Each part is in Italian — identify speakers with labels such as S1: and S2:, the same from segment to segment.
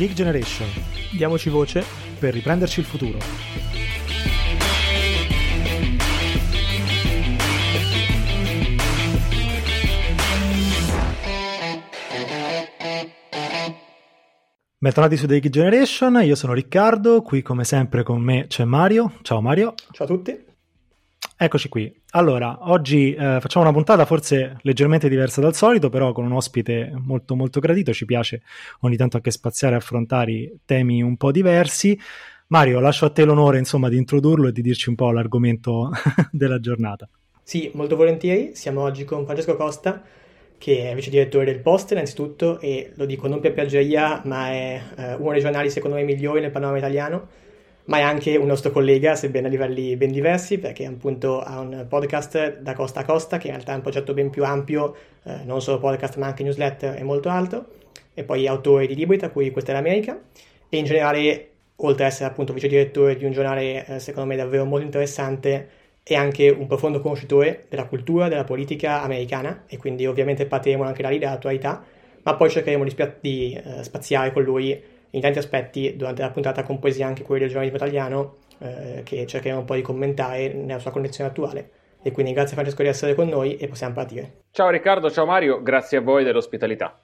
S1: Geek Generation.
S2: Diamoci voce
S1: per riprenderci il futuro. Bentornati su The Geek Generation, io sono Riccardo, qui come sempre con me c'è Mario. Ciao Mario.
S2: Ciao a tutti.
S1: Eccoci qui. Allora, oggi eh, facciamo una puntata forse leggermente diversa dal solito, però con un ospite molto molto gradito. Ci piace ogni tanto anche spaziare e affrontare temi un po' diversi. Mario, lascio a te l'onore insomma di introdurlo e di dirci un po' l'argomento della giornata.
S2: Sì, molto volentieri. Siamo oggi con Francesco Costa, che è vice direttore del Post innanzitutto, e lo dico non per piaggeria, ma è eh, uno dei giornali secondo me migliori nel panorama italiano ma è anche un nostro collega, sebbene a livelli ben diversi, perché appunto ha un podcast da costa a costa, che in realtà è un progetto ben più ampio, eh, non solo podcast ma anche newsletter e molto alto, e poi è autore di libri, tra cui Questa è l'America, e in generale, oltre ad essere appunto vice direttore di un giornale eh, secondo me davvero molto interessante, è anche un profondo conoscitore della cultura, della politica americana, e quindi ovviamente partiremo anche da lì dall'attualità, ma poi cercheremo di, spia- di uh, spaziare con lui in tanti aspetti durante la puntata compresi anche quelli del giornalismo italiano eh, che cercheremo un po' di commentare nella sua condizione attuale. E quindi grazie Francesco di essere con noi e possiamo partire.
S3: Ciao Riccardo, ciao Mario, grazie a voi dell'ospitalità.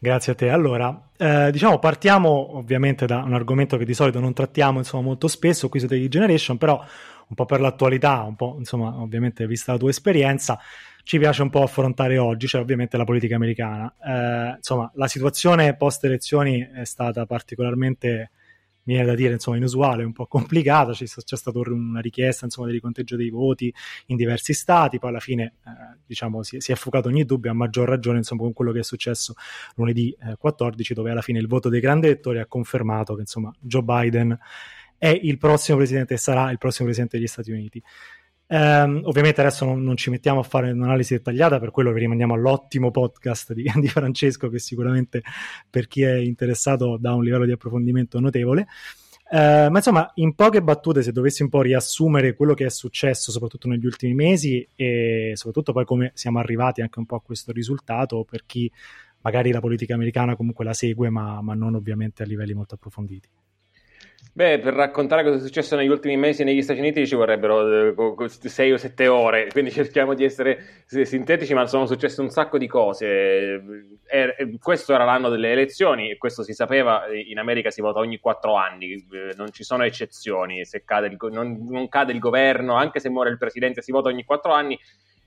S1: Grazie a te. Allora, eh, diciamo, partiamo ovviamente da un argomento che di solito non trattiamo insomma, molto spesso qui su The Generation, però un po' per l'attualità, un po' insomma, ovviamente vista la tua esperienza, ci piace un po' affrontare oggi, cioè ovviamente la politica americana. Eh, insomma, la situazione post elezioni è stata particolarmente, mi viene da dire, insomma, inusuale, un po' complicata, c'è, c'è stata una richiesta, insomma, di riconteggio dei voti in diversi stati, poi alla fine, eh, diciamo, si, si, è fugato ogni dubbio, a maggior ragione, insomma, con quello che è successo lunedì eh, 14, dove alla fine il voto dei grandi elettori ha confermato che, insomma, Joe Biden è il prossimo presidente, sarà il prossimo presidente degli Stati Uniti. Um, ovviamente adesso non, non, ci mettiamo a fare un'analisi dettagliata, per quello vi rimandiamo all'ottimo podcast di, di, Francesco, che sicuramente per chi è interessato dà un livello di approfondimento notevole. Uh, ma insomma, in poche battute, se dovessi un po' riassumere quello che è successo, soprattutto negli ultimi mesi, e soprattutto poi come siamo arrivati anche un po' a questo risultato, per chi magari la politica americana comunque la segue, ma, ma non ovviamente a livelli molto approfonditi.
S3: Beh, per raccontare cosa è successo negli ultimi mesi negli Stati Uniti ci vorrebbero 6 eh, o 7 ore, quindi cerchiamo di essere sintetici, ma sono successe un sacco di cose. E, e, questo era l'anno delle elezioni e questo si sapeva, in America si vota ogni 4 anni, eh, non ci sono eccezioni, se cade il, non, non cade il governo, anche se muore il presidente si vota ogni 4 anni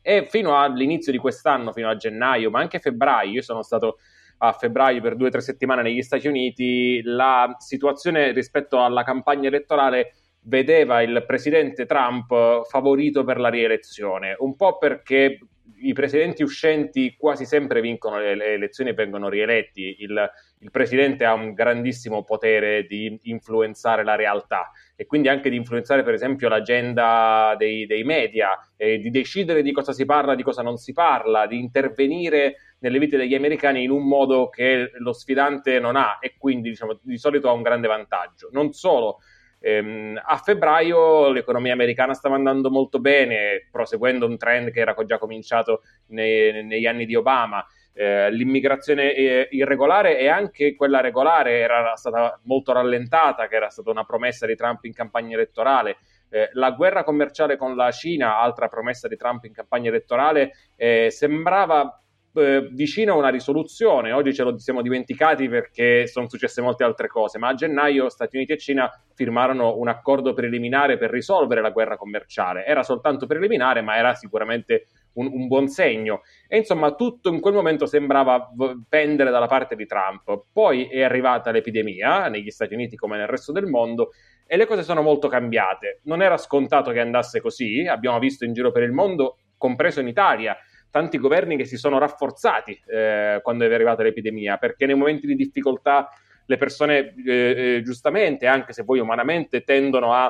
S3: e fino all'inizio di quest'anno, fino a gennaio, ma anche febbraio, io sono stato a febbraio per due o tre settimane negli Stati Uniti, la situazione rispetto alla campagna elettorale vedeva il presidente Trump favorito per la rielezione, un po' perché i presidenti uscenti quasi sempre vincono le, le elezioni e vengono rieletti. Il, il, presidente ha un grandissimo potere di influenzare la realtà e quindi anche di influenzare, per esempio, l'agenda dei, dei media, eh, di decidere di cosa si parla, di cosa non si parla, di intervenire nelle vite degli americani in un modo che lo sfidante non ha e quindi diciamo, di solito ha un grande vantaggio. Non solo, ehm, a febbraio l'economia americana stava andando molto bene, proseguendo un trend che era già cominciato nei, negli anni di Obama. Eh, l'immigrazione eh, irregolare e anche quella regolare era stata molto rallentata, che era stata una promessa di Trump in campagna elettorale. Eh, la guerra commerciale con la Cina, altra promessa di Trump in campagna elettorale, eh, sembrava eh, vicino a una risoluzione. Oggi ce lo siamo dimenticati perché sono successe molte altre cose, ma a gennaio Stati Uniti e Cina firmarono un accordo preliminare per risolvere la guerra commerciale. Era soltanto preliminare, ma era sicuramente un, un buon segno. E insomma, tutto in quel momento sembrava pendere dalla parte di Trump. Poi è arrivata l'epidemia negli Stati Uniti come nel resto del mondo e le cose sono molto cambiate. Non era scontato che andasse così, abbiamo visto in giro per il mondo, compreso in Italia, tanti governi che si sono rafforzati eh, quando è arrivata l'epidemia, perché nei momenti di difficoltà le persone, eh, eh, giustamente, anche se poi umanamente, tendono a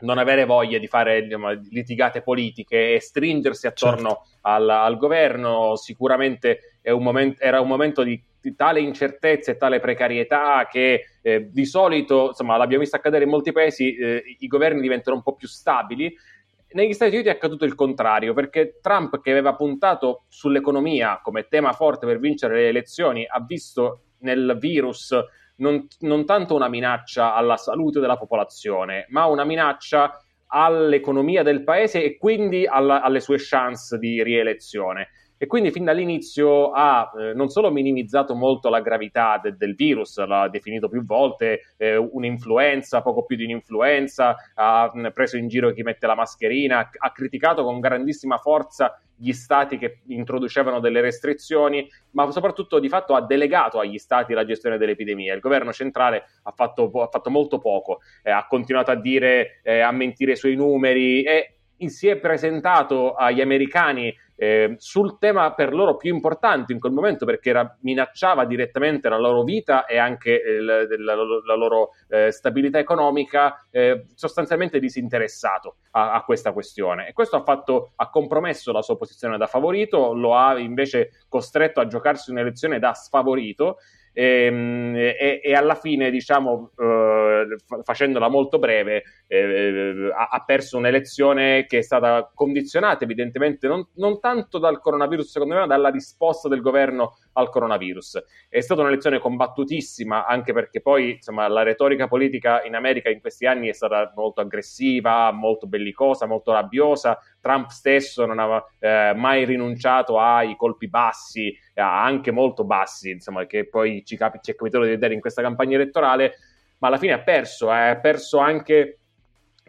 S3: non avere voglia di fare diciamo, litigate politiche e stringersi attorno certo. al, al, governo. Sicuramente un moment- era un momento di, di, tale incertezza e tale precarietà che eh, di solito, insomma, l'abbiamo visto accadere in molti paesi, eh, i governi diventano un po' più stabili negli Stati Uniti è accaduto il contrario, perché Trump, che aveva puntato sull'economia come tema forte per vincere le elezioni, ha visto nel virus non, non tanto una minaccia alla salute della popolazione, ma una minaccia all'economia del paese e quindi alla, alle sue chance di rielezione e quindi fin dall'inizio ha eh, non solo minimizzato molto la gravità de- del virus, l'ha definito più volte eh, un'influenza, poco più di un'influenza, ha mh, preso in giro chi mette la mascherina, ha criticato con grandissima forza gli stati che introducevano delle restrizioni, ma soprattutto di fatto ha delegato agli stati la gestione dell'epidemia. Il governo centrale ha fatto, ha fatto molto poco, eh, ha continuato a dire, eh, a mentire sui numeri e si è presentato agli americani eh, sul tema per loro più importante in quel momento perché era, minacciava direttamente la loro vita e anche eh, la, la, la, loro eh, stabilità economica, eh, sostanzialmente disinteressato a, a, questa questione. E questo ha, fatto, ha compromesso la sua posizione da favorito, lo ha invece costretto a giocarsi un'elezione da sfavorito e, e, e, alla fine, diciamo, eh, facendola molto breve, eh, ha, ha, perso un'elezione che è stata condizionata evidentemente non, non, tanto dal coronavirus, secondo me, ma dalla risposta del governo al coronavirus. È stata un'elezione combattutissima, anche perché poi insomma, la retorica politica in America in questi anni è stata molto aggressiva, molto bellicosa, molto rabbiosa. Trump stesso non aveva eh, mai rinunciato ai colpi bassi, anche molto bassi, insomma, che poi ci, capi- ci è capitato di vedere in questa campagna elettorale, ma alla fine ha perso, eh, ha perso anche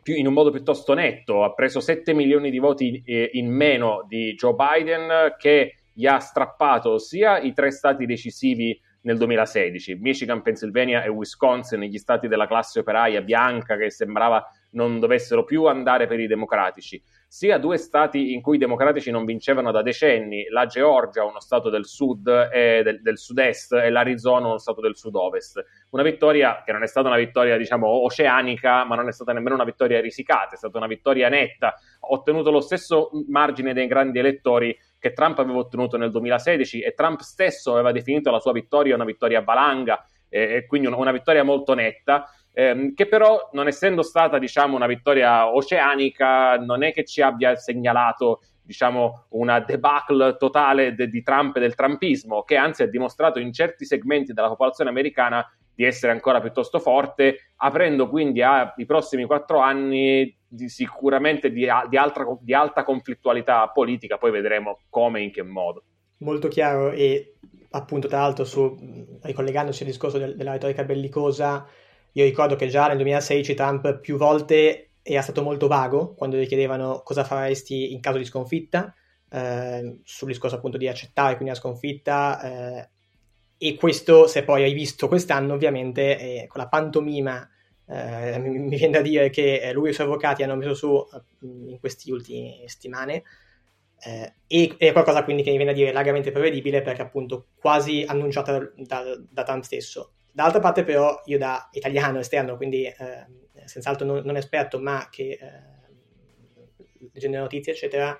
S3: in un modo piuttosto netto, ha preso 7 milioni di voti eh, in meno di Joe Biden che gli ha strappato sia i tre stati decisivi nel 2016, Michigan, Pennsylvania e Wisconsin, gli stati della classe operaia bianca che sembrava non dovessero più andare per i democratici, sia due stati in cui i democratici non vincevano da decenni, la Georgia, uno stato del sud e del, del sud-est, e l'Arizona, uno stato del sud-ovest. Una vittoria che non è stata una vittoria, diciamo, oceanica, ma non è stata nemmeno una vittoria risicata, è stata una vittoria netta. Ottenuto lo stesso margine dei grandi elettori che Trump aveva ottenuto nel 2016 e Trump stesso aveva definito la sua vittoria una vittoria valanga e, quindi una vittoria molto netta ehm, che però non essendo stata diciamo, una vittoria oceanica non è che ci abbia segnalato diciamo, una debacle totale de- di Trump e del trumpismo, che anzi ha dimostrato in certi segmenti della popolazione americana di essere ancora piuttosto forte, aprendo quindi ai prossimi quattro anni di, sicuramente di, di, altra, di alta conflittualità politica, poi vedremo come e in che modo.
S2: Molto chiaro e appunto tra l'altro su, ricollegandosi al discorso del, della retorica bellicosa, io ricordo che già nel 2016 Trump più volte era stato molto vago quando gli chiedevano cosa faresti in caso di sconfitta, eh, sul discorso appunto di accettare quindi la sconfitta. Eh, e questo, se poi hai visto quest'anno, ovviamente eh, con la pantomima, eh, mi, mi, viene da dire che lui e i suoi avvocati hanno messo su eh, in queste ultime settimane. Eh, e è qualcosa quindi che mi viene da dire largamente prevedibile perché appunto quasi annunciata da, da Trump stesso D'altra parte però io da italiano esterno, quindi eh, senz'altro non, non, esperto, ma che eh, leggendo notizie eccetera,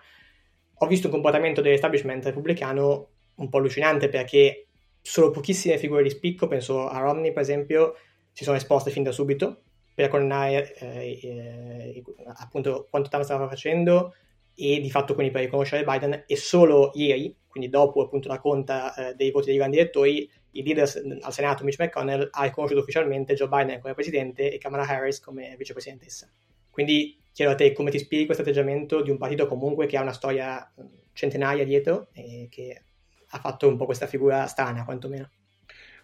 S2: ho visto un comportamento dell'establishment repubblicano un po' allucinante perché solo pochissime figure di spicco, penso a Romney per esempio, si sono esposte fin da subito per condannare eh, eh, appunto quanto Trump stava facendo e di fatto quindi per riconoscere Biden e solo ieri, quindi dopo appunto la conta eh, dei voti dei grandi elettori, il leader al Senato Mitch McConnell ha riconosciuto ufficialmente Joe Biden come presidente e Kamala Harris come vicepresidentessa. Quindi chiedo a te come ti spieghi questo atteggiamento di un partito comunque che ha una storia centenaria dietro e che ha fatto un po' questa figura strana quantomeno.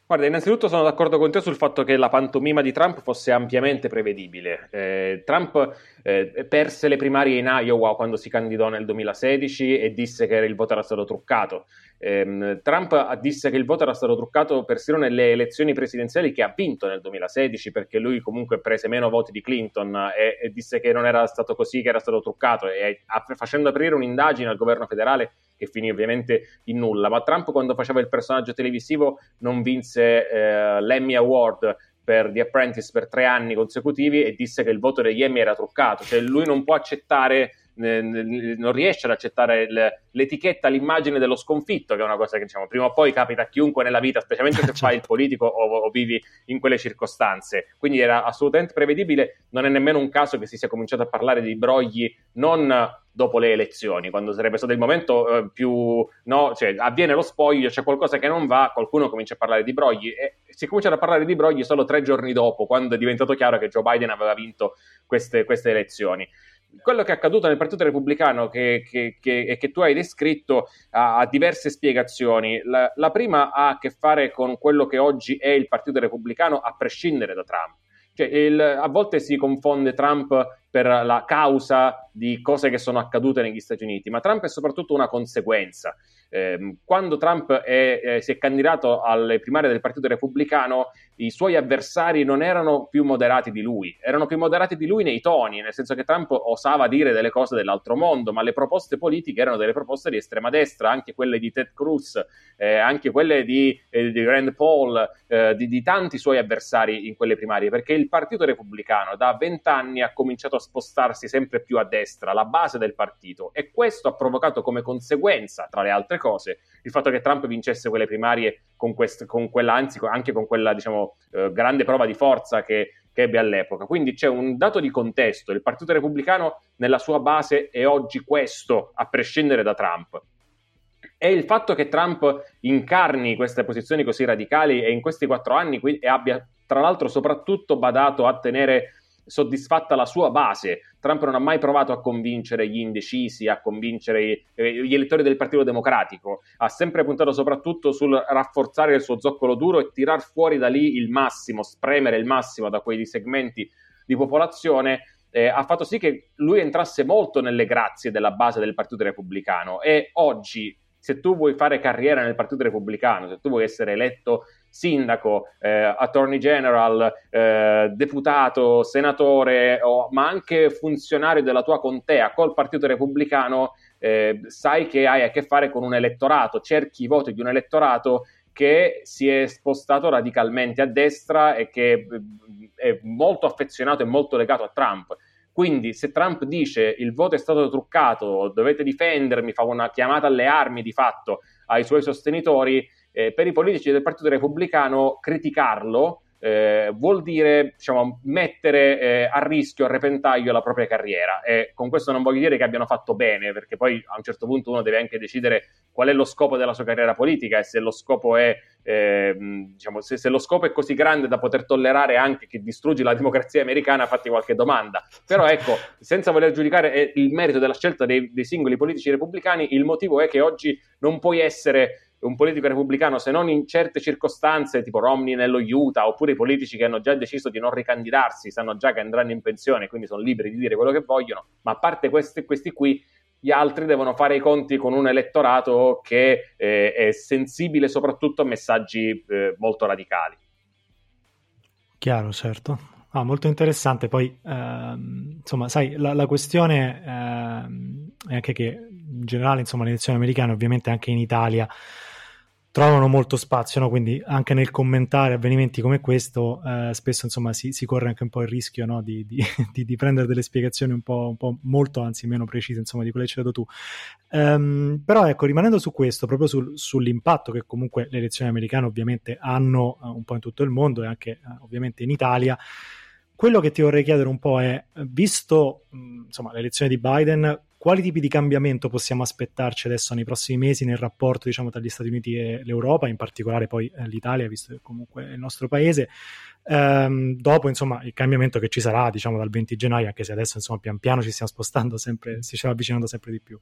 S3: Guarda, innanzitutto sono d'accordo con te sul fatto che la pantomima di Trump fosse ampiamente prevedibile. Eh, Trump eh, perse le primarie in Iowa quando si candidò nel 2016 e disse che il voto era stato truccato. Eh, Trump disse che il voto era stato truccato persino nelle elezioni presidenziali che ha vinto nel 2016 perché lui comunque prese meno voti di Clinton e, e disse che non era stato così, che era stato truccato e a, facendo aprire un'indagine al governo federale che finì ovviamente in nulla. Ma Trump quando faceva il personaggio televisivo non vinse eh, l'Emmy Award per The Apprentice per tre anni consecutivi e disse che il voto degli Emmy era truccato, cioè lui non può accettare non riesce ad accettare l'etichetta, l'immagine dello sconfitto, che è una cosa che diciamo prima o poi capita a chiunque nella vita, specialmente se certo. fai il politico o, o, vivi in quelle circostanze. Quindi era assolutamente prevedibile, non è nemmeno un caso che si sia cominciato a parlare di brogli non dopo le elezioni, quando sarebbe stato il momento eh, più, no, cioè avviene lo spoglio, c'è qualcosa che non va, qualcuno comincia a parlare di brogli e si comincia a parlare di brogli solo tre giorni dopo, quando è diventato chiaro che Joe Biden aveva vinto queste, queste elezioni quello che è accaduto nel Partito Repubblicano che, che, che, che tu hai descritto ha, ha diverse spiegazioni. La, la, prima ha a che fare con quello che oggi è il Partito Repubblicano a prescindere da Trump. Cioè, il, a volte si confonde Trump per la causa di cose che sono accadute negli Stati Uniti, ma Trump è soprattutto una conseguenza. Eh, quando Trump è, eh, si è candidato alle primarie del Partito Repubblicano, i suoi avversari non erano più moderati di lui, erano più moderati di lui nei toni, nel senso che Trump osava dire delle cose dell'altro mondo, ma le proposte politiche erano delle proposte di estrema destra, anche quelle di Ted Cruz, eh, anche quelle di, eh, di Rand Paul, eh, di, di tanti suoi avversari in quelle primarie, perché il Partito Repubblicano da vent'anni ha cominciato a spostarsi sempre più a destra, la base del partito, e questo ha provocato come conseguenza, tra le altre cose, il fatto che Trump vincesse quelle primarie con, quest- con quella, anzi anche con quella diciamo, eh, grande prova di forza che, che ebbe all'epoca. Quindi c'è un dato di contesto, il Partito Repubblicano nella sua base è oggi questo, a prescindere da Trump. E il fatto che Trump incarni queste posizioni così radicali e in questi quattro anni e abbia tra l'altro soprattutto badato a tenere soddisfatta la sua base. Trump non ha mai provato a convincere gli indecisi, a convincere eh, gli elettori del Partito Democratico, ha sempre puntato soprattutto sul rafforzare il suo zoccolo duro e tirar fuori da lì il massimo, spremere il massimo da quei segmenti di popolazione. Eh, ha fatto sì che lui entrasse molto nelle grazie della base del Partito Repubblicano e oggi se tu vuoi fare carriera nel Partito Repubblicano, se tu vuoi essere eletto sindaco, eh, attorney general, eh, deputato, senatore, o, ma anche funzionario della tua contea col Partito Repubblicano, eh, sai che hai a che fare con un elettorato, cerchi i voti di un elettorato che si è spostato radicalmente a destra e che eh, è molto affezionato e molto legato a Trump. Quindi se Trump dice il voto è stato truccato, dovete difendermi, fa una chiamata alle armi di fatto ai suoi sostenitori, eh, per i politici del Partito Repubblicano criticarlo eh, vuol dire diciamo, mettere eh, a rischio, a repentaglio la propria carriera. E con questo non voglio dire che abbiano fatto bene, perché poi a un certo punto uno deve anche decidere qual è lo scopo della sua carriera politica e se lo scopo è, eh, diciamo, se, se, lo scopo è così grande da poter tollerare anche che distruggi la democrazia americana, fatti qualche domanda. Però ecco, senza voler giudicare il merito della scelta dei, dei singoli politici repubblicani, il motivo è che oggi non puoi essere un politico repubblicano, se non in certe circostanze, tipo Romney nello Utah, oppure i politici che hanno già deciso di non ricandidarsi, sanno già che andranno in pensione, quindi sono liberi di dire quello che vogliono, ma a parte questi, questi qui, gli altri devono fare i conti con un elettorato che eh, è sensibile soprattutto a messaggi eh, molto radicali.
S1: Chiaro, certo. Ah, molto interessante. Poi, ehm, insomma, sai, la, la questione ehm, è anche che in generale, insomma, le elezioni americane, ovviamente anche in Italia, trovano molto spazio, no? quindi anche nel commentare avvenimenti come questo eh, spesso insomma si, si, corre anche un po' il rischio no? di, di, di, di, prendere delle spiegazioni un po', un po', molto, anzi meno precise insomma di quelle che hai dato tu. Um, però ecco, rimanendo su questo, proprio sul, sull'impatto che comunque le elezioni americane ovviamente hanno uh, un po' in tutto il mondo e anche uh, ovviamente in Italia, quello che ti vorrei chiedere un po' è, visto mh, insomma, l'elezione di Biden, quali tipi di cambiamento possiamo aspettarci adesso nei prossimi mesi nel rapporto diciamo, tra gli Stati Uniti e l'Europa, in particolare poi eh, l'Italia, visto che comunque è il nostro paese, ehm, dopo insomma, il cambiamento che ci sarà diciamo, dal 20 gennaio, anche se adesso insomma, pian piano ci stiamo spostando sempre, ci stiamo avvicinando sempre di più.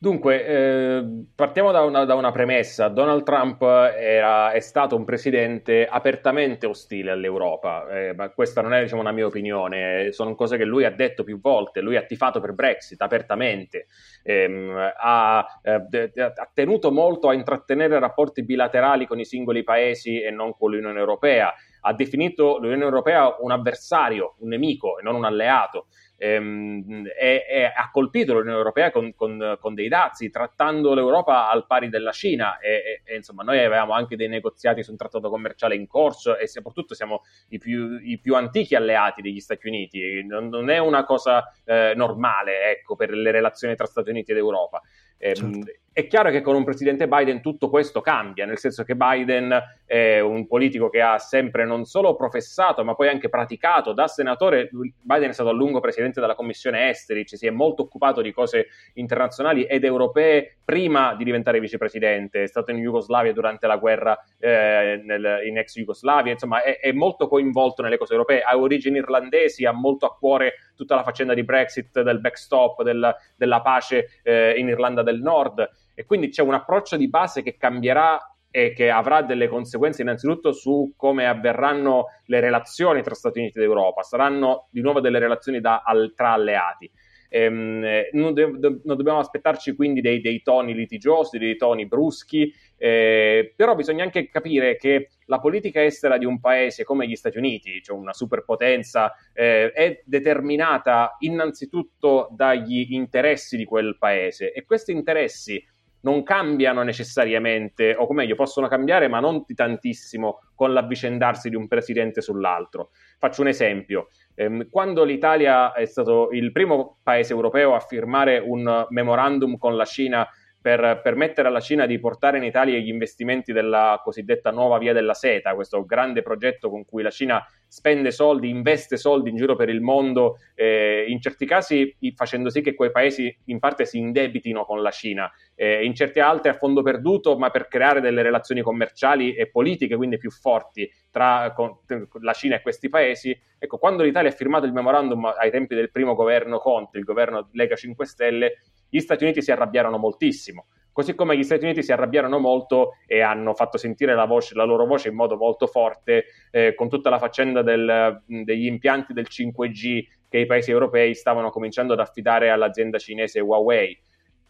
S3: Dunque, eh, partiamo da una, da una, premessa. Donald Trump era, è stato un presidente apertamente ostile all'Europa, eh, ma questa non è diciamo, una mia opinione, sono cose che lui ha detto più volte. Lui ha tifato per Brexit apertamente, eh, ha, ha, tenuto molto a intrattenere rapporti bilaterali con i singoli paesi e non con l'Unione Europea. Ha definito l'Unione Europea un avversario, un nemico e non un alleato ehm, e, e, ha colpito l'Unione Europea con, con, con, dei dazi, trattando l'Europa al pari della Cina e, e, insomma noi avevamo anche dei negoziati su un trattato commerciale in corso e soprattutto siamo i più, i più antichi alleati degli Stati Uniti, non, non è una cosa eh, normale ecco, per le relazioni tra Stati Uniti ed Europa. Eh, certo. È chiaro che con un presidente Biden tutto questo cambia, nel senso che Biden è un politico che ha sempre non solo professato, ma poi anche praticato da senatore. Biden è stato a lungo presidente della Commissione Esteri, ci si è molto occupato di cose internazionali ed europee prima di diventare vicepresidente. È stato in Jugoslavia durante la guerra eh, nel, in ex Jugoslavia, insomma, è, è molto coinvolto nelle cose europee. Ha origini irlandesi, ha molto a cuore tutta la faccenda di Brexit, del backstop, del, della pace eh, in Irlanda del Nord e quindi c'è un approccio di base che cambierà e che avrà delle conseguenze innanzitutto su come avverranno le relazioni tra Stati Uniti ed Europa. Saranno di nuovo delle relazioni da, al, tra alleati. Ehm, non, de- non, dobbiamo aspettarci quindi dei, dei, toni litigiosi, dei toni bruschi, eh, però bisogna anche capire che la politica estera di un paese come gli Stati Uniti, cioè una superpotenza, eh, è determinata innanzitutto dagli interessi di quel paese e questi interessi non cambiano necessariamente, o meglio, possono cambiare, ma non di tantissimo con l'avvicendarsi di un presidente sull'altro. Faccio un esempio. Ehm, quando l'Italia è stato il primo paese europeo a firmare un memorandum con la Cina per permettere alla Cina di portare in Italia gli investimenti della cosiddetta nuova via della seta, questo grande progetto con cui la Cina spende soldi, investe soldi in giro per il mondo, eh, in certi casi facendo sì che quei paesi in parte si indebitino con la Cina, eh, in certi altri a fondo perduto, ma per creare delle relazioni commerciali e politiche quindi più forti tra con, la Cina e questi paesi. Ecco, quando l'Italia ha firmato il memorandum ai tempi del primo governo Conte, il governo Lega 5 Stelle, gli Stati Uniti si arrabbiarono moltissimo. Così come gli Stati Uniti si arrabbiarono molto e hanno fatto sentire la, voce, la loro voce in modo molto forte eh, con tutta la faccenda del, degli impianti del 5G che i paesi europei stavano cominciando ad affidare all'azienda cinese Huawei.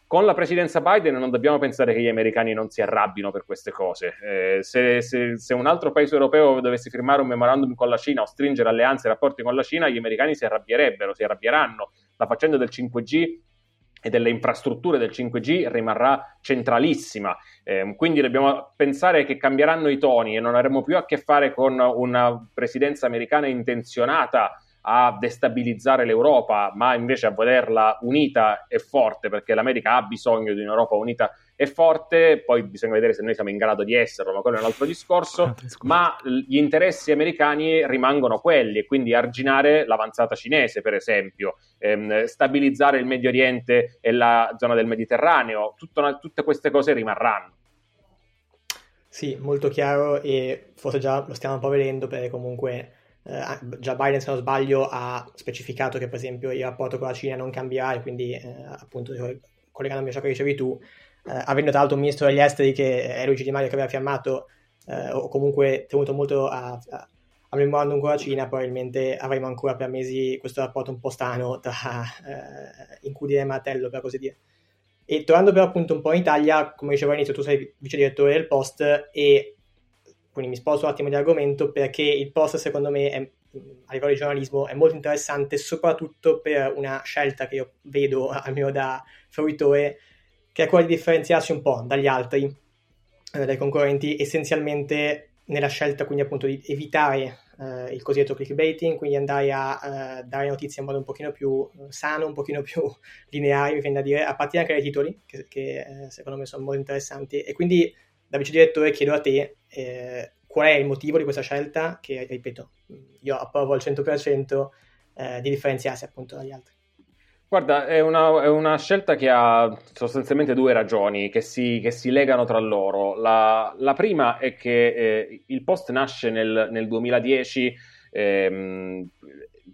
S3: Con la presidenza Biden non dobbiamo pensare che gli americani non si arrabbino per queste cose. Eh, se, se, se, un altro paese europeo dovesse firmare un memorandum con la Cina o stringere alleanze e rapporti con la Cina, gli americani si arrabbierebbero, si arrabbieranno. La faccenda del 5G e delle infrastrutture del 5G rimarrà centralissima. Eh, quindi dobbiamo pensare che cambieranno i toni e non avremo più a che fare con una presidenza americana intenzionata a destabilizzare l'Europa, ma invece a volerla unita e forte, perché l'America ha bisogno di un'Europa unita e forte, poi bisogna vedere se noi siamo in grado di esserlo, ma quello è un altro discorso, ma gli interessi americani rimangono quelli, e quindi arginare l'avanzata cinese, per esempio, ehm, stabilizzare il Medio Oriente e la zona del Mediterraneo, tutto, tutte queste cose rimarranno.
S2: Sì, molto chiaro e forse già lo stiamo un po' vedendo perché comunque eh, già Biden se non sbaglio ha specificato che per esempio il rapporto con la Cina non cambierà e quindi eh, appunto collegandomi a ciò che dicevi tu eh, avendo tra l'altro un ministro degli esteri che è Luigi Di Maio che aveva firmato eh, o comunque tenuto molto a, a, a memorandum con la Cina probabilmente avremo ancora per mesi questo rapporto un po' strano tra eh, incudine e martello per così dire. E tornando però appunto un po' in Italia come dicevo all'inizio tu sei vice direttore del Post e quindi mi sposto un attimo di argomento perché il post secondo me è, a livello di giornalismo è molto interessante soprattutto per una scelta che io vedo almeno da fruitore che è quella di differenziarsi un po' dagli altri, eh, dai concorrenti, essenzialmente nella scelta quindi appunto di evitare eh, il cosiddetto clickbaiting, quindi andare a eh, dare notizie in modo un pochino più eh, sano, un pochino più lineare, mi viene da dire, a partire anche dai titoli, che, che eh, secondo me sono molto interessanti. E quindi da vice direttore chiedo a te eh, qual è il motivo di questa scelta che, ripeto, io approvo al 100% eh, di differenziarsi appunto dagli altri.
S3: Guarda, è una, è una, scelta che ha sostanzialmente due ragioni che si, che si legano tra loro. La, la, prima è che eh, il post nasce nel, nel 2010 ehm,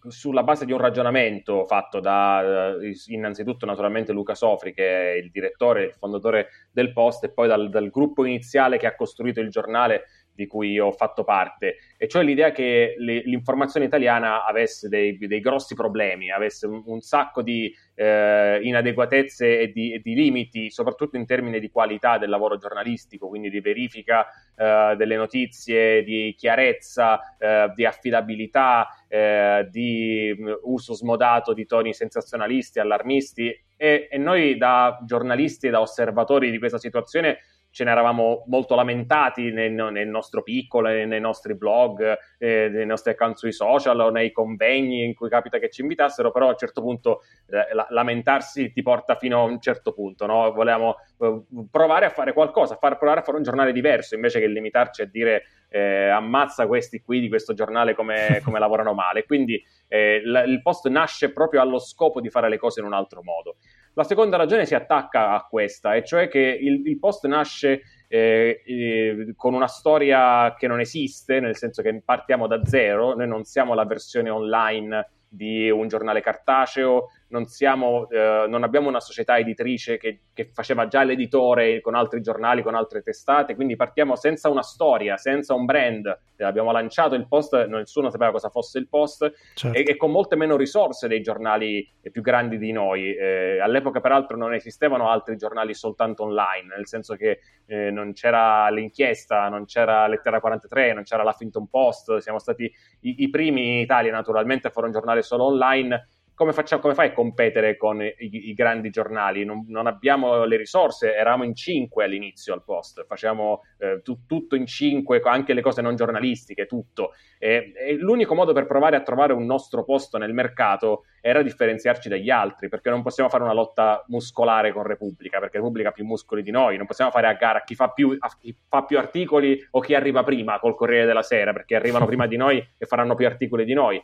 S3: sulla base di un ragionamento fatto da innanzitutto naturalmente Luca Sofri che è il direttore, il fondatore del Post e poi dal, dal gruppo iniziale che ha costruito il giornale di cui ho fatto parte, e cioè l'idea che le, l'informazione italiana avesse dei, dei, grossi problemi, avesse un, un sacco di eh, inadeguatezze e di, e di, limiti, soprattutto in termini di qualità del lavoro giornalistico, quindi di verifica eh, delle notizie, di chiarezza, eh, di affidabilità, eh, di mm, uso smodato di toni sensazionalisti, allarmisti. E, e noi da giornalisti e da osservatori di questa situazione ce ne eravamo molto lamentati nel, nel nostro piccolo, nei nostri blog, eh, nei nostri account sui social o nei convegni in cui capita che ci invitassero, però a un certo punto eh, lamentarsi ti porta fino a un certo punto, no? Volevamo eh, provare a fare qualcosa, far, provare a fare un giornale diverso invece che limitarci a dire eh, ammazza questi qui di questo giornale come, come lavorano male. Quindi eh, l- il post nasce proprio allo scopo di fare le cose in un altro modo. La seconda ragione si attacca a questa, e cioè che il, il post nasce eh, eh, con una storia che non esiste, nel senso che partiamo da zero, noi non siamo la versione online di un giornale cartaceo, non, siamo, eh, non abbiamo una società editrice che, che, faceva già l'editore con altri giornali, con altre testate, quindi partiamo senza una storia, senza un brand. Abbiamo lanciato il post, nessuno sapeva cosa fosse il post, certo. e, e, con molte meno risorse dei giornali più grandi di noi. Eh, all'epoca, peraltro, non esistevano altri giornali soltanto online, nel senso che eh, non c'era l'inchiesta, non c'era Lettera 43, non c'era l'Huffington Post, siamo stati i, i primi in Italia, naturalmente, a fare un giornale solo online come, facciamo, come fai a competere con i, i grandi giornali? Non, non, abbiamo le risorse, eravamo in cinque all'inizio al post, facevamo eh, tu, tutto in cinque, anche le cose non giornalistiche, tutto. E, e, l'unico modo per provare a trovare un nostro posto nel mercato era differenziarci dagli altri, perché non possiamo fare una lotta muscolare con Repubblica, perché Repubblica ha più muscoli di noi, non possiamo fare a gara chi fa più, a chi fa più articoli o chi arriva prima col Corriere della Sera, perché arrivano prima di noi e faranno più articoli di noi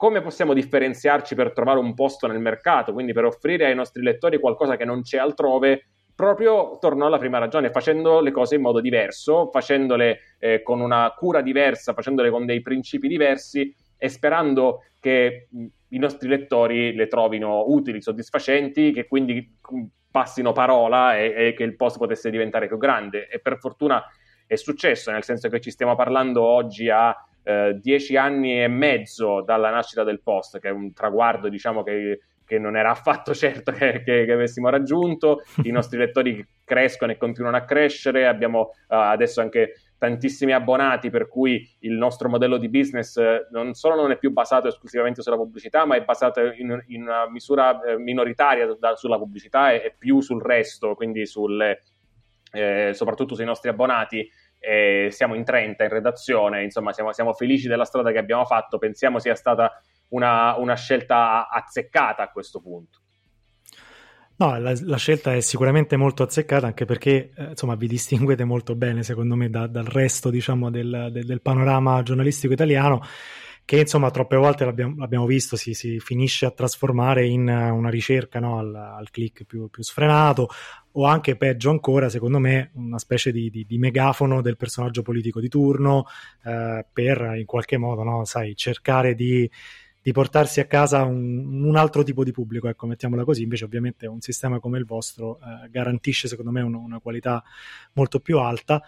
S3: come possiamo differenziarci per trovare un posto nel mercato, quindi per offrire ai nostri lettori qualcosa che non c'è altrove, proprio torno alla prima ragione, facendo le cose in modo diverso, facendole eh, con una cura diversa, facendole con dei principi diversi e sperando che i nostri lettori le trovino utili, soddisfacenti, che quindi passino parola e, e che il post potesse diventare più grande. E per fortuna è successo, nel senso che ci stiamo parlando oggi a eh, dieci anni e mezzo dalla nascita del post, che è un traguardo, diciamo, che, che non era affatto certo che, che, che, avessimo raggiunto. I nostri lettori crescono e continuano a crescere. Abbiamo uh, adesso anche tantissimi abbonati, per cui il nostro modello di business eh, non solo non è più basato esclusivamente sulla pubblicità, ma è basato in, in una misura eh, minoritaria da, sulla pubblicità e, e, più sul resto, quindi sulle, eh, soprattutto sui nostri abbonati eh, siamo in 30 in redazione, insomma siamo, siamo, felici della strada che abbiamo fatto, pensiamo sia stata una, una scelta azzeccata a questo punto.
S1: No, la, la, scelta è sicuramente molto azzeccata anche perché eh, insomma vi distinguete molto bene secondo me da, dal resto diciamo, del, del, del panorama giornalistico italiano che insomma troppe volte l'abbiamo, l'abbiamo visto, si, si, finisce a trasformare in una ricerca no, al, al, click più, più, sfrenato o anche peggio ancora, secondo me, una specie di, di, di megafono del personaggio politico di turno eh, per in qualche modo, no, sai, cercare di, di portarsi a casa un, un, altro tipo di pubblico, ecco, mettiamola così, invece ovviamente un sistema come il vostro eh, garantisce secondo me un, una qualità molto più alta.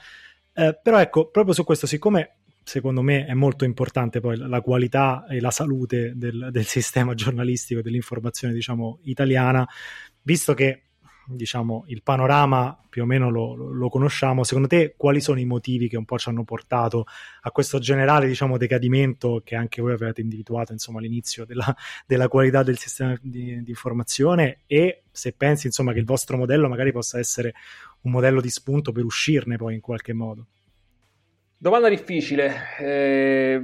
S1: Eh, però ecco, proprio su questo, siccome secondo me è molto importante poi la qualità e la salute del, del sistema giornalistico e dell'informazione diciamo italiana. Visto che diciamo il panorama più o meno lo, lo, conosciamo secondo te quali sono i motivi che un po' ci hanno portato a questo generale diciamo decadimento che anche voi avete individuato insomma all'inizio della, della qualità del sistema di, di informazione? E se pensi insomma che il vostro modello magari possa essere un modello di spunto per uscirne poi in qualche modo
S3: Domanda difficile. Eh,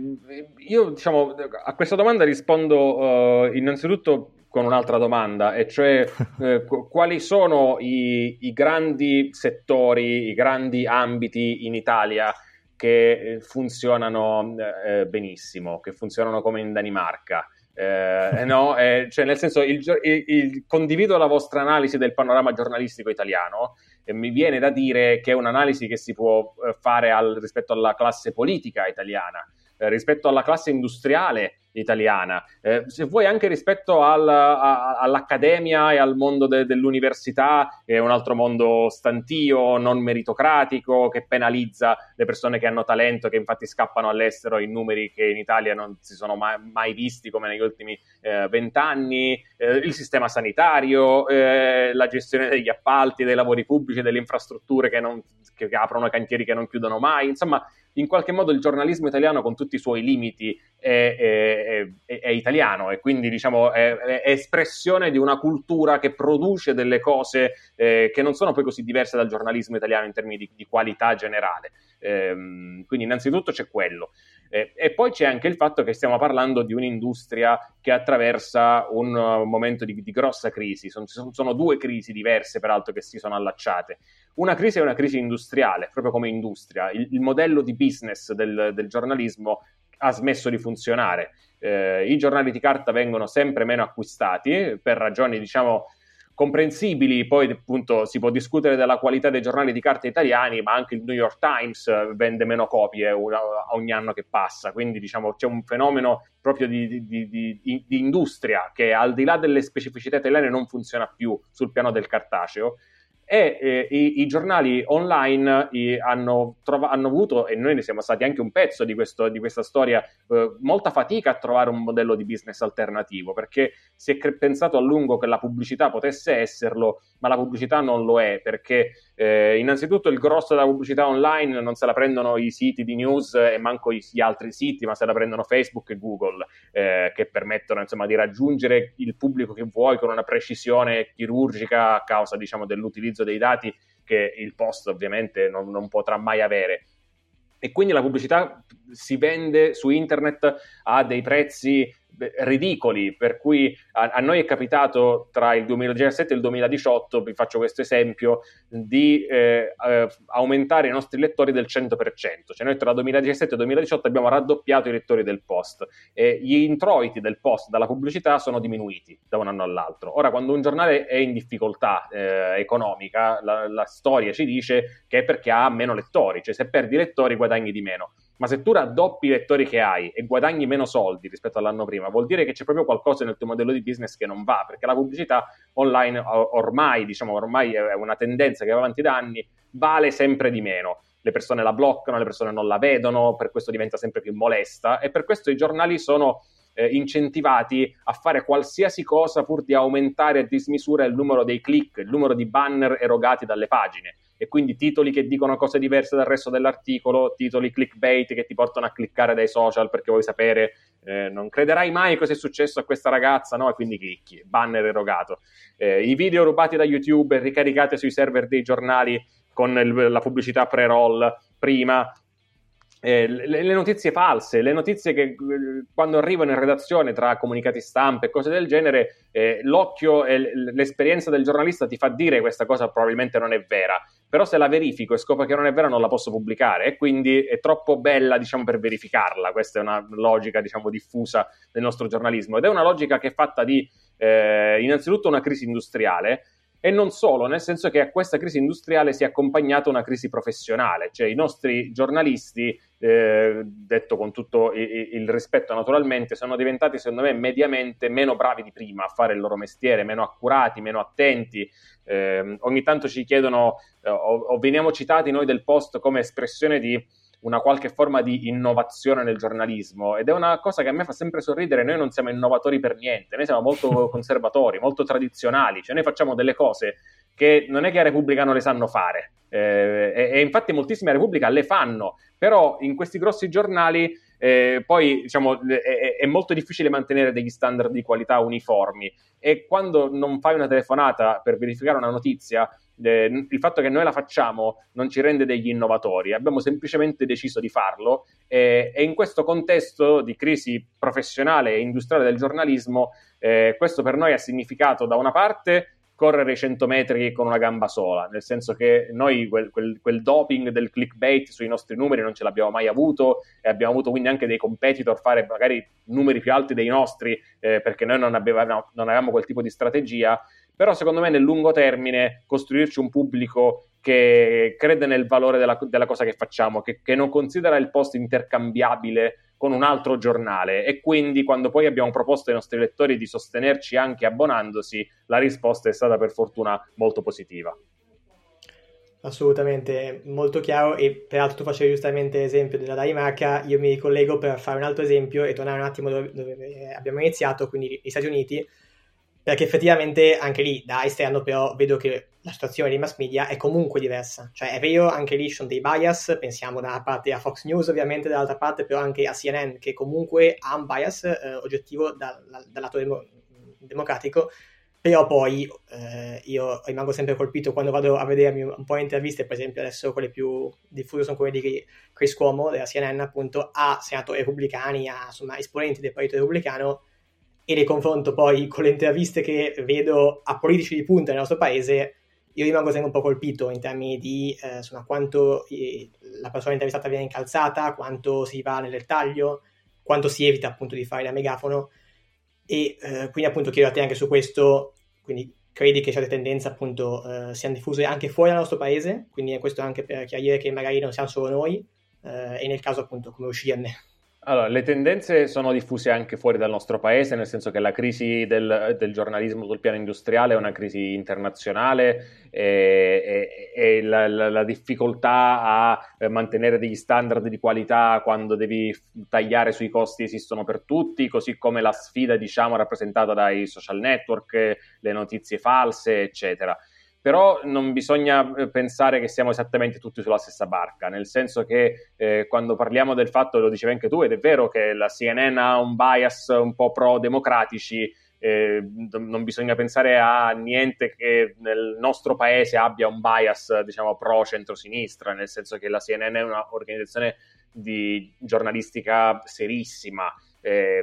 S3: io diciamo, a questa domanda rispondo uh, innanzitutto con un'altra domanda, e cioè eh, quali sono i, i, grandi settori, i grandi ambiti in Italia che eh, funzionano eh, benissimo, che funzionano come in Danimarca. Eh, no, eh, cioè nel senso, il, il, il, condivido la vostra analisi del panorama giornalistico italiano, eh, mi viene da dire che è un'analisi che si può eh, fare al, rispetto alla classe politica italiana, eh, rispetto alla classe industriale italiana. Eh, se vuoi anche rispetto al, a, all'accademia e al mondo de, dell'università, è un altro mondo stantio, non meritocratico, che penalizza le persone che hanno talento, che infatti scappano all'estero in numeri che in Italia non si sono mai, mai visti come negli ultimi eh, vent'anni, eh, il sistema sanitario, eh, la gestione degli appalti, dei lavori pubblici, delle infrastrutture che, non, che aprono cantieri che non chiudono mai, insomma in qualche modo il giornalismo italiano con tutti i suoi limiti è, è, è, è italiano e quindi diciamo è, espressione di una cultura che produce delle cose eh, che non sono poi così diverse dal giornalismo italiano in termini di, di qualità generale. Ehm, quindi innanzitutto c'è quello. Eh, e poi c'è anche il fatto che stiamo parlando di un'industria che attraversa un uh, momento di, di, grossa crisi. Sono, sono, due crisi diverse, peraltro, che si sono allacciate. Una crisi è una crisi industriale, proprio come industria. Il, il modello di business del, del giornalismo ha smesso di funzionare. Eh, I giornali di carta vengono sempre meno acquistati per ragioni, diciamo, comprensibili, poi appunto si può discutere della qualità dei giornali di carta italiani, ma anche il New York Times eh, vende meno copie ogni anno che passa, quindi diciamo c'è un fenomeno proprio di, di, di, di, industria che al di là delle specificità italiane non funziona più sul piano del cartaceo e eh, i, i, giornali online i, hanno, trova- hanno, avuto, e noi ne siamo stati anche un pezzo di, questo, di questa storia, eh, molta fatica a trovare un modello di business alternativo, perché si è cre- pensato a lungo che la pubblicità potesse esserlo, ma la pubblicità non lo è, perché eh, innanzitutto il grosso della pubblicità online non se la prendono i siti di news e manco gli altri siti, ma se la prendono Facebook e Google, eh, che permettono insomma di raggiungere il pubblico che vuoi con una precisione chirurgica a causa diciamo dell'utilizzo l'utilizzo dei dati che il post ovviamente non, non potrà mai avere. E quindi la pubblicità si vende su internet a dei prezzi ridicoli, per cui a, a, noi è capitato tra il 2017 e il 2018, vi faccio questo esempio, di eh, eh, aumentare i nostri lettori del 100%, cioè noi tra 2017 e 2018 abbiamo raddoppiato i lettori del post e gli introiti del post dalla pubblicità sono diminuiti da un anno all'altro. Ora, quando un giornale è in difficoltà eh, economica, la, la storia ci dice che è perché ha meno lettori, cioè se perdi lettori guadagni di meno ma se tu raddoppi i lettori che hai e guadagni meno soldi rispetto all'anno prima, vuol dire che c'è proprio qualcosa nel tuo modello di business che non va, perché la pubblicità online ormai, diciamo, ormai è una tendenza che va avanti da anni, vale sempre di meno. Le persone la bloccano, le persone non la vedono, per questo diventa sempre più molesta e per questo i giornali sono eh, incentivati a fare qualsiasi cosa pur di aumentare a dismisura il numero dei click, il numero di banner erogati dalle pagine e quindi titoli che dicono cose diverse dal resto dell'articolo, titoli clickbait che ti portano a cliccare dai social perché vuoi sapere, eh, non crederai mai cosa è successo a questa ragazza, no? E quindi clicchi, banner erogato. Eh, I video rubati da YouTube e ricaricati sui server dei giornali con il, la pubblicità pre-roll prima, eh, le, le, notizie false, le notizie che eh, quando arrivano in redazione tra comunicati stampa e cose del genere, eh, l'occhio e l'esperienza del giornalista ti fa dire questa cosa probabilmente non è vera, però se la verifico e scopro che non è vera non la posso pubblicare. E quindi è troppo bella diciamo per verificarla, questa è una logica diciamo diffusa del nostro giornalismo. Ed è una logica che è fatta di eh, innanzitutto una crisi industriale e non solo, nel senso che a questa crisi industriale si è accompagnata una crisi professionale, cioè i nostri giornalisti, eh, detto con tutto il, rispetto naturalmente, sono diventati secondo me mediamente meno bravi di prima a fare il loro mestiere, meno accurati, meno attenti. Eh, ogni tanto ci chiedono, eh, o, o veniamo citati noi del post come espressione di una qualche forma di innovazione nel giornalismo ed è una cosa che a me fa sempre sorridere, noi non siamo innovatori per niente, noi siamo molto conservatori, molto tradizionali, cioè noi facciamo delle cose che non è che a Repubblica non le sanno fare eh, e, e, infatti moltissime a Repubblica le fanno, però in questi grossi giornali eh, poi diciamo, è, è, molto difficile mantenere degli standard di qualità uniformi e quando non fai una telefonata per verificare una notizia eh, il fatto che noi la facciamo non ci rende degli innovatori, abbiamo semplicemente deciso di farlo eh, e in questo contesto di crisi professionale e industriale del giornalismo, eh, questo per noi ha significato da una parte correre i 100 metri con una gamba sola, nel senso che noi quel, quel, quel, doping del clickbait sui nostri numeri non ce l'abbiamo mai avuto e abbiamo avuto quindi anche dei competitor fare magari numeri più alti dei nostri eh, perché noi non, avevamo, non avevamo quel tipo di strategia però secondo me nel lungo termine costruirci un pubblico che crede nel valore della, della cosa che facciamo, che, che, non considera il post intercambiabile con un altro giornale. E quindi quando poi abbiamo proposto ai nostri lettori di sostenerci anche abbonandosi, la risposta è stata per fortuna molto positiva.
S2: Assolutamente, molto chiaro. E peraltro tu facevi giustamente l'esempio della Danimarca, io mi ricollego per fare un altro esempio e tornare un attimo dove, dove abbiamo iniziato, quindi gli Stati Uniti, perché effettivamente anche lì da esterno però vedo che la situazione dei mass media è comunque diversa, cioè è vero anche lì ci sono dei bias, pensiamo da una parte a Fox News ovviamente, dall'altra parte però anche a CNN che comunque ha un bias eh, oggettivo dal, dal lato demo- democratico. Però poi eh, io rimango sempre colpito quando vado a vedermi un po' di interviste, per esempio adesso quelle più diffuse sono quelle di Chris Cuomo della CNN appunto a senatori repubblicani, a insomma esponenti del partito repubblicano e le confronto poi con le interviste che vedo a politici di punta nel nostro paese, io rimango sempre un po' colpito in termini di eh, insomma, quanto eh, la persona intervistata viene incalzata, quanto si va nel dettaglio, quanto si evita appunto di fare da megafono e eh, quindi appunto chiedo a te anche su questo quindi credi che certe tendenze appunto eh, siano diffuse anche fuori dal nostro paese, quindi questo anche per chiarire che magari non siamo solo noi eh, e nel caso appunto come uscirne.
S3: Allora, le tendenze sono diffuse anche fuori dal nostro paese, nel senso che la crisi del, del giornalismo sul piano industriale è una crisi internazionale e, e, e la, la, la, difficoltà a mantenere degli standard di qualità quando devi tagliare sui costi esistono per tutti, così come la sfida, diciamo, rappresentata dai social network, le notizie false, eccetera però non bisogna eh, pensare che siamo esattamente tutti sulla stessa barca, nel senso che eh, quando parliamo del fatto, lo dicevi anche tu, ed è vero che la CNN ha un bias un po' pro-democratici, eh, non bisogna pensare a niente che nel nostro paese abbia un bias, diciamo, pro-centrosinistra, nel senso che la CNN è un'organizzazione di giornalistica serissima. Eh,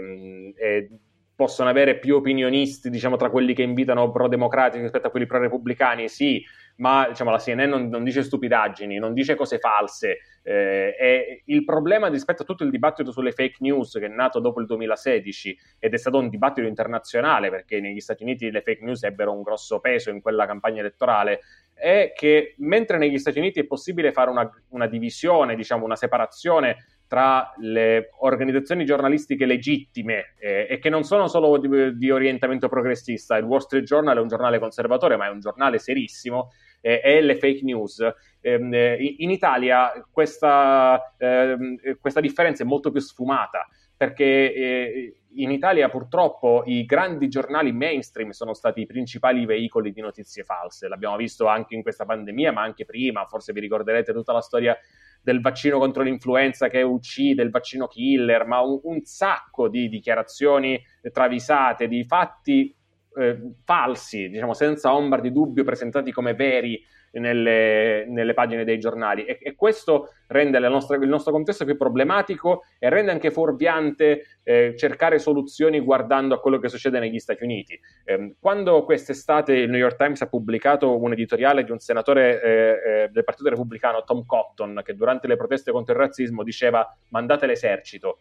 S3: possono avere più opinionisti, diciamo, tra quelli che invitano pro-democratici rispetto a quelli pro-repubblicani, sì, ma diciamo, la CNN non, non dice stupidaggini, non dice cose false. Eh, il problema rispetto a tutto il dibattito sulle fake news che è nato dopo il 2016 ed è stato un dibattito internazionale perché negli Stati Uniti le fake news ebbero un grosso peso in quella campagna elettorale, è che mentre negli Stati Uniti è possibile fare una, una divisione, diciamo, una separazione tra le organizzazioni giornalistiche legittime eh, e che non sono solo di, di, orientamento progressista. Il Wall Street Journal è un giornale conservatore, ma è un giornale serissimo, eh, e le fake news. Ehm, eh, in Italia questa, ehm, questa, differenza è molto più sfumata perché eh, in Italia purtroppo i grandi giornali mainstream sono stati i principali veicoli di notizie false. L'abbiamo visto anche in questa pandemia, ma anche prima. Forse vi ricorderete tutta la storia del vaccino contro l'influenza che uccide, il vaccino killer, ma un, un sacco di dichiarazioni travisate, di fatti eh, falsi, diciamo senza ombra di dubbio, presentati come veri nelle, nelle pagine dei giornali e, e questo rende nostra, il nostro contesto più problematico e rende anche fuorviante eh, cercare soluzioni guardando a quello che succede negli Stati Uniti. Eh, quando quest'estate il New York Times ha pubblicato un editoriale di un senatore eh, eh, del Partito Repubblicano, Tom Cotton, che durante le proteste contro il razzismo diceva mandate l'esercito,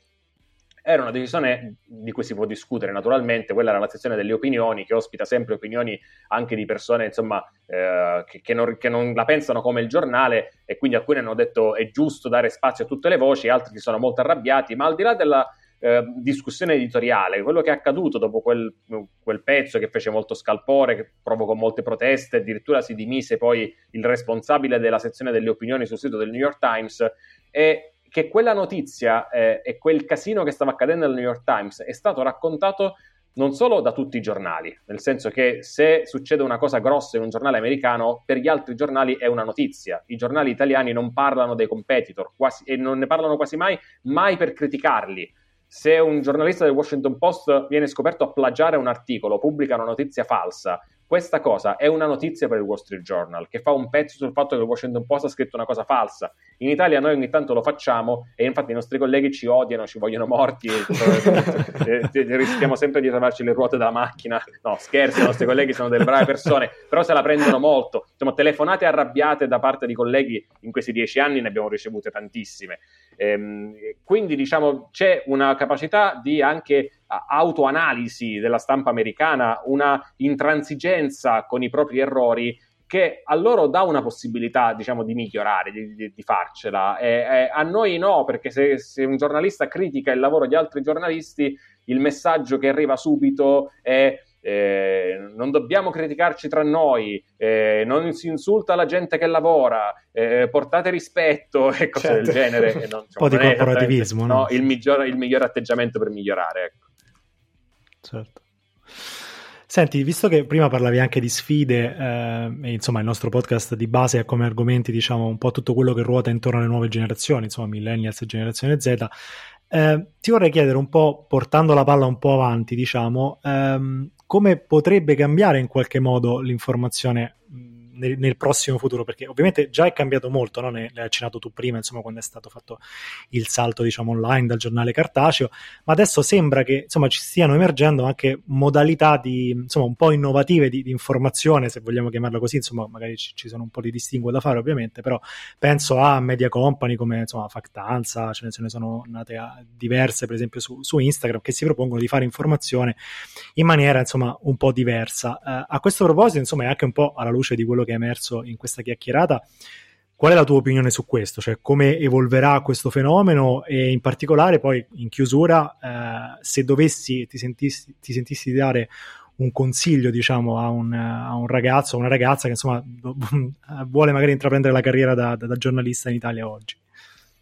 S3: era una decisione di cui si può discutere naturalmente, quella era la sezione delle opinioni che ospita sempre opinioni anche di persone insomma, eh, che, che, non, che, non, la pensano come il giornale e quindi alcuni hanno detto è giusto dare spazio a tutte le voci, altri si sono molto arrabbiati, ma al di là della eh, discussione editoriale, quello che è accaduto dopo quel, quel, pezzo che fece molto scalpore, che provocò molte proteste, addirittura si dimise poi il responsabile della sezione delle opinioni sul sito del New York Times, è che quella notizia eh, e quel casino che stava accadendo al New York Times è stato raccontato non solo da tutti i giornali, nel senso che se succede una cosa grossa in un giornale americano, per gli altri giornali è una notizia. I giornali italiani non parlano dei competitor quasi, e non ne parlano quasi mai, mai per criticarli. Se un giornalista del Washington Post viene scoperto a plagiare un articolo, pubblica una notizia falsa questa cosa è una notizia per il Wall Street Journal che fa un pezzo sul fatto che il Washington Post ha scritto una cosa falsa. In Italia noi ogni tanto lo facciamo e infatti i nostri colleghi ci odiano, ci vogliono morti, e, rischiamo sempre di trovarci le ruote della macchina. No, scherzi, i nostri colleghi sono delle brave persone, però se la prendono molto. Insomma, telefonate arrabbiate da parte di colleghi in questi dieci anni ne abbiamo ricevute tantissime. Ehm, quindi diciamo c'è una capacità di anche autoanalisi della stampa americana, una intransigenza con i propri errori che a loro dà una possibilità, diciamo, di migliorare, di, di, di farcela. E, e a noi no, perché se, se, un giornalista critica il lavoro di altri giornalisti, il messaggio che arriva subito è eh, non dobbiamo criticarci tra noi, eh, non si insulta la gente che lavora, eh, portate rispetto e cose certo. del genere.
S1: Non, Un po' di corporativismo,
S3: no? no il, miglior, il miglior atteggiamento per migliorare. Ecco.
S1: Certo. Senti, visto che prima parlavi anche di sfide, eh, e insomma il nostro podcast di base ha come argomenti, diciamo, un po' tutto quello che ruota intorno alle nuove generazioni, insomma, millennials e generazione Z, eh, ti vorrei chiedere un po', portando la palla un po' avanti, diciamo, ehm, come potrebbe cambiare in qualche modo l'informazione nel, nel, prossimo futuro, perché ovviamente già è cambiato molto, no? ne, ne hai accennato tu prima, insomma, quando è stato fatto il salto, diciamo, online dal giornale cartaceo, ma adesso sembra che, insomma, ci stiano emergendo anche modalità di, insomma, un po' innovative di, di informazione, se vogliamo chiamarla così, insomma, magari ci, ci, sono un po' di distinguo da fare, ovviamente, però penso a media company come, insomma, Factanza, ce ne, ce ne sono nate diverse, per esempio, su, su, Instagram, che si propongono di fare informazione in maniera, insomma, un po' diversa. Uh, a questo proposito, insomma, è anche un po' alla luce di quello che è emerso in questa chiacchierata. Qual è la tua opinione su questo? Cioè, come evolverà questo fenomeno e in particolare poi in chiusura, eh, se dovessi, ti sentissi, ti sentissi dare un consiglio, diciamo, a un, a un ragazzo o una ragazza che insomma vuole magari intraprendere la carriera da, da, da giornalista in Italia oggi?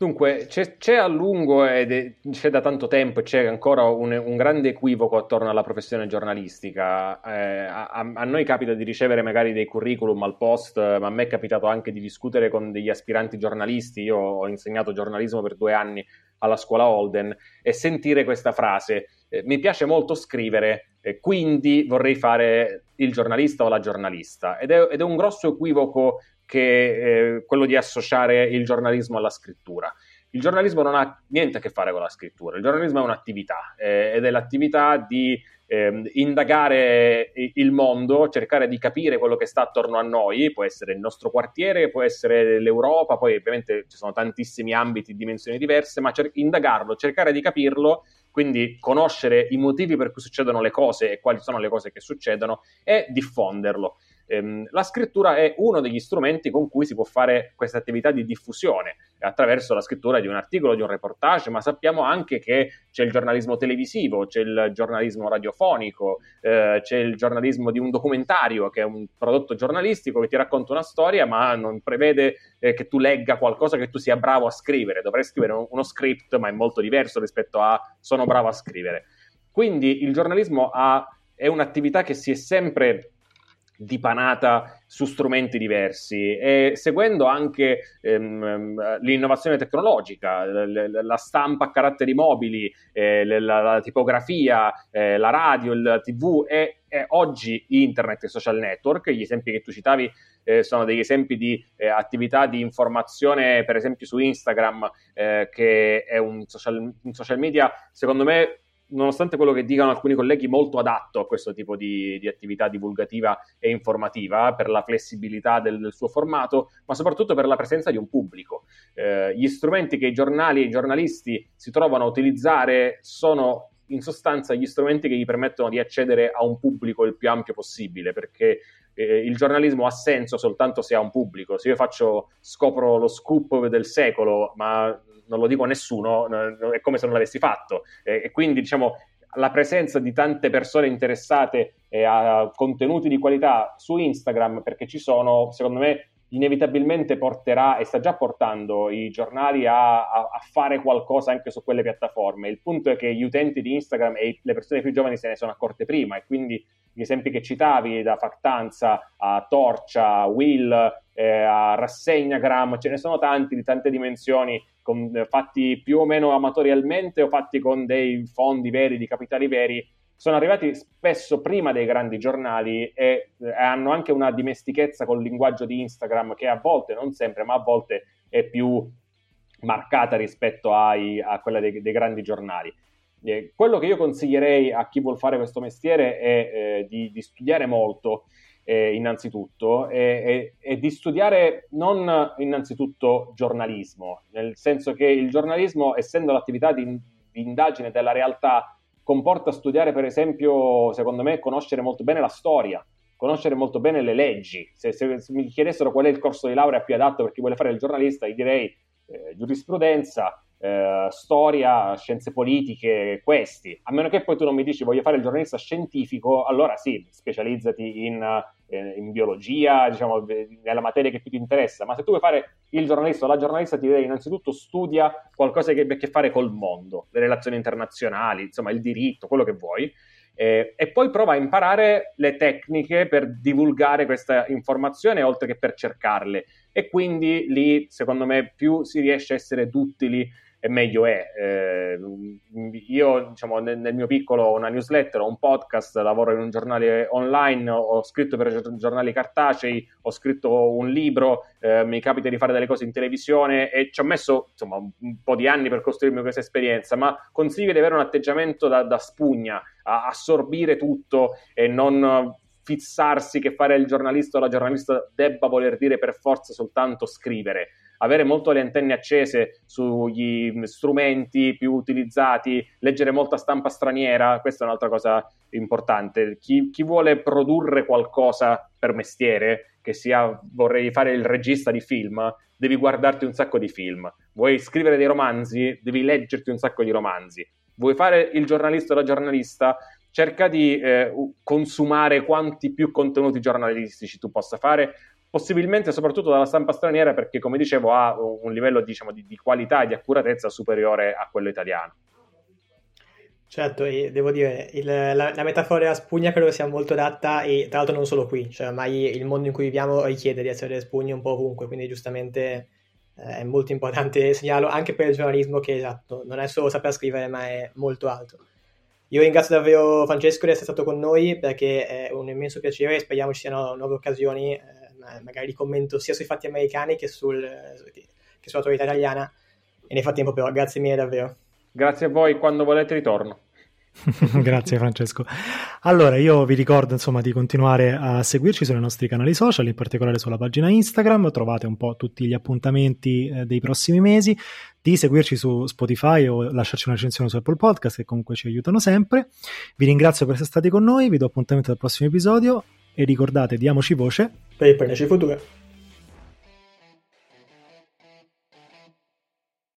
S3: Dunque, c'è, c'è, a lungo è, c'è da tanto tempo e c'è ancora un, un, grande equivoco attorno alla professione giornalistica. Eh, a, a, noi capita di ricevere magari dei curriculum al post, ma a me è capitato anche di discutere con degli aspiranti giornalisti. Io ho insegnato giornalismo per due anni alla scuola Holden e sentire questa frase. Eh, mi piace molto scrivere, eh, quindi vorrei fare il giornalista o la giornalista. Ed è, ed è un grosso equivoco che eh, quello di associare il giornalismo alla scrittura. Il giornalismo non ha niente a che fare con la scrittura, il giornalismo è un'attività eh, ed è l'attività di eh, indagare il mondo, cercare di capire quello che sta attorno a noi, può essere il nostro quartiere, può essere l'Europa, poi ovviamente ci sono tantissimi ambiti, dimensioni diverse, ma cer- indagarlo, cercare di capirlo, quindi conoscere i motivi per cui succedono le cose e quali sono le cose che succedono e diffonderlo. Ehm, la scrittura è uno degli strumenti con cui si può fare questa attività di diffusione attraverso la scrittura di un articolo, di un reportage, ma sappiamo anche che c'è il giornalismo televisivo, c'è il giornalismo radiofonico, eh, c'è il giornalismo di un documentario che è un prodotto giornalistico che ti racconta una storia, ma non prevede eh, che tu legga qualcosa che tu sia bravo a scrivere. Dovrei scrivere uno, script, ma è molto diverso rispetto a sono bravo a scrivere. Quindi il giornalismo ha, è un'attività che si è sempre dipanata su strumenti diversi. E seguendo anche ehm, l'innovazione tecnologica, l- la stampa a caratteri mobili, eh, la, la, tipografia, eh, la radio, il tv e, e, oggi internet e social network, gli esempi che tu citavi eh, sono degli esempi di eh, attività di informazione, per esempio su Instagram, eh, che è un social, un social media, secondo me nonostante quello che dicano alcuni colleghi, molto adatto a questo tipo di, di attività divulgativa e informativa per la flessibilità del, del, suo formato, ma soprattutto per la presenza di un pubblico. Eh, gli strumenti che i giornali e i giornalisti si trovano a utilizzare sono in sostanza gli strumenti che gli permettono di accedere a un pubblico il più ampio possibile, perché eh, il giornalismo ha senso soltanto se ha un pubblico. Se io faccio, scopro lo scoop del secolo, ma non lo dico a nessuno, è come se non l'avessi fatto. E, quindi, diciamo, la presenza di tante persone interessate a contenuti di qualità su Instagram, perché ci sono, secondo me, inevitabilmente porterà e sta già portando i giornali a, a, a, fare qualcosa anche su quelle piattaforme. Il punto è che gli utenti di Instagram e le persone più giovani se ne sono accorte prima e quindi gli esempi che citavi da Factanza a Torcia, a Will, eh, a Rassegnagram, ce ne sono tanti di tante dimensioni con, eh, fatti più o meno amatorialmente o fatti con dei fondi veri, di capitali veri sono arrivati spesso prima dei grandi giornali e eh, hanno anche una dimestichezza col linguaggio di Instagram che a volte, non sempre, ma a volte è più marcata rispetto ai, a quella dei, dei grandi giornali. Eh, quello che io consiglierei a chi vuol fare questo mestiere è eh, di, di, studiare molto, eh, innanzitutto, e, di studiare non innanzitutto giornalismo, nel senso che il giornalismo, essendo l'attività di, di indagine della realtà, comporta studiare, per esempio, secondo me, conoscere molto bene la storia, conoscere molto bene le leggi. Se, se, se, mi chiedessero qual è il corso di laurea più adatto per chi vuole fare il giornalista, gli direi eh, giurisprudenza, eh, storia, scienze politiche, questi. A meno che poi tu non mi dici voglio fare il giornalista scientifico, allora sì, specializzati in, eh, in biologia, diciamo, nella materia che più ti interessa. Ma se tu vuoi fare il giornalista o la giornalista, ti direi innanzitutto studia qualcosa che abbia a che fare col mondo, le relazioni internazionali, insomma, il diritto, quello che vuoi. Eh, e poi prova a imparare le tecniche per divulgare questa informazione oltre che per cercarle e quindi lì secondo me più si riesce a essere duttili e meglio è. Eh, io, diciamo, nel, nel, mio piccolo ho una newsletter, ho un podcast, lavoro in un giornale online, ho scritto per giornali cartacei, ho scritto un libro, eh, mi capita di fare delle cose in televisione e ci ho messo insomma, un po' di anni per costruirmi questa esperienza, ma consiglio di avere un atteggiamento da, da spugna, a assorbire tutto e non fissarsi che fare il giornalista o la giornalista debba voler dire per forza soltanto scrivere avere molto le antenne accese sugli strumenti più utilizzati, leggere molta stampa straniera, questa è un'altra cosa importante. Chi, chi vuole produrre qualcosa per mestiere, che sia vorrei fare il regista di film, devi guardarti un sacco di film. Vuoi scrivere dei romanzi, devi leggerti un sacco di romanzi. Vuoi fare il giornalista o la giornalista, cerca di eh, consumare quanti più contenuti giornalistici tu possa fare, possibilmente soprattutto dalla stampa straniera perché come dicevo ha un livello diciamo, di, di, qualità e di accuratezza superiore a quello italiano.
S2: Certo, devo dire, il, la, la, metafora della spugna credo sia molto adatta e tra l'altro non solo qui, cioè ormai il mondo in cui viviamo richiede di essere delle spugne un po' ovunque, quindi giustamente eh, è molto importante segnalarlo anche per il giornalismo che esatto, non è solo saper scrivere ma è molto alto. Io ringrazio davvero Francesco di essere stato con noi perché è un immenso piacere e speriamo ci siano nuove occasioni. Eh, magari li commento sia sui fatti americani che, sul, che sull'autorità italiana. E nel frattempo, però, grazie mille davvero.
S3: Grazie a voi, quando volete ritorno.
S1: Grazie Francesco. Allora, io vi ricordo insomma di continuare a seguirci sui nostri canali social, in particolare sulla pagina Instagram, trovate un po' tutti gli appuntamenti eh, dei prossimi mesi, di seguirci su Spotify o lasciarci una recensione su Apple Podcast che comunque ci aiutano sempre. Vi ringrazio per essere stati con noi, vi do appuntamento al prossimo episodio e ricordate, diamoci voce
S2: per il Perneci Futuro.